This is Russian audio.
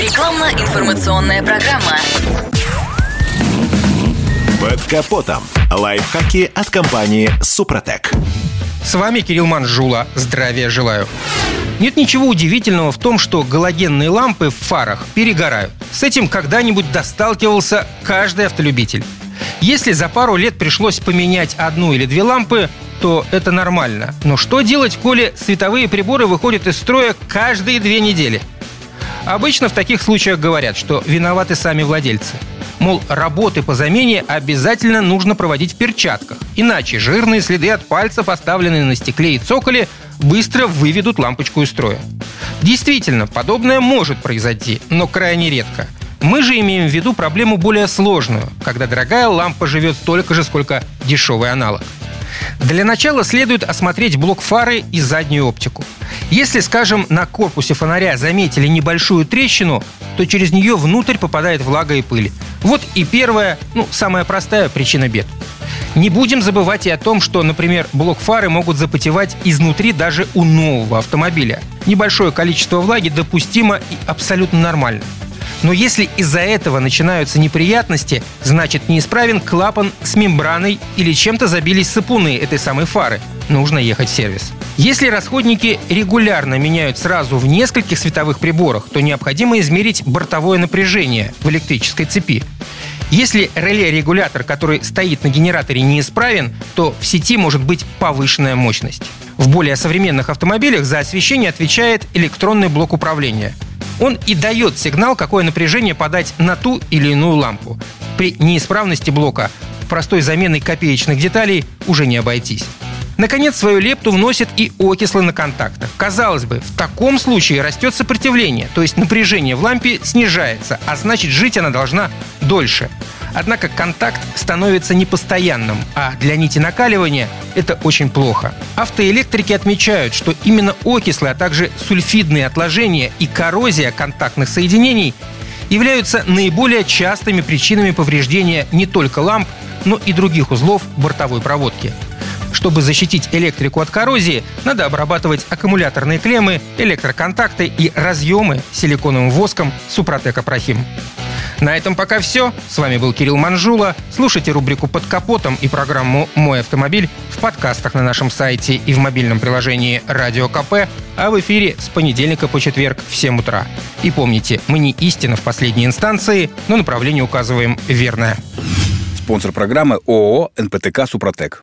Рекламно-информационная программа. Под капотом. Лайфхаки от компании «Супротек». С вами Кирилл Манжула. Здравия желаю. Нет ничего удивительного в том, что галогенные лампы в фарах перегорают. С этим когда-нибудь досталкивался каждый автолюбитель. Если за пару лет пришлось поменять одну или две лампы, то это нормально. Но что делать, коли световые приборы выходят из строя каждые две недели? Обычно в таких случаях говорят, что виноваты сами владельцы. Мол, работы по замене обязательно нужно проводить в перчатках, иначе жирные следы от пальцев, оставленные на стекле и цоколе, быстро выведут лампочку из строя. Действительно, подобное может произойти, но крайне редко. Мы же имеем в виду проблему более сложную, когда дорогая лампа живет столько же, сколько дешевый аналог. Для начала следует осмотреть блок фары и заднюю оптику. Если, скажем, на корпусе фонаря заметили небольшую трещину, то через нее внутрь попадает влага и пыль. Вот и первая, ну, самая простая причина бед. Не будем забывать и о том, что, например, блок фары могут запотевать изнутри даже у нового автомобиля. Небольшое количество влаги допустимо и абсолютно нормально. Но если из-за этого начинаются неприятности, значит неисправен клапан с мембраной или чем-то забились сапуны этой самой фары. Нужно ехать в сервис. Если расходники регулярно меняют сразу в нескольких световых приборах, то необходимо измерить бортовое напряжение в электрической цепи. Если реле-регулятор, который стоит на генераторе, неисправен, то в сети может быть повышенная мощность. В более современных автомобилях за освещение отвечает электронный блок управления. Он и дает сигнал, какое напряжение подать на ту или иную лампу. При неисправности блока простой заменой копеечных деталей уже не обойтись. Наконец, свою лепту вносит и окислы на контактах. Казалось бы, в таком случае растет сопротивление, то есть напряжение в лампе снижается, а значит жить она должна дольше. Однако контакт становится непостоянным, а для нити накаливания это очень плохо. Автоэлектрики отмечают, что именно окислы, а также сульфидные отложения и коррозия контактных соединений являются наиболее частыми причинами повреждения не только ламп, но и других узлов бортовой проводки. Чтобы защитить электрику от коррозии, надо обрабатывать аккумуляторные клеммы, электроконтакты и разъемы силиконовым воском Супротек Апрахим. На этом пока все. С вами был Кирилл Манжула. Слушайте рубрику «Под капотом» и программу «Мой автомобиль» в подкастах на нашем сайте и в мобильном приложении «Радио КП», а в эфире с понедельника по четверг в 7 утра. И помните, мы не истина в последней инстанции, но направление указываем верное. Спонсор программы ООО «НПТК Супротек».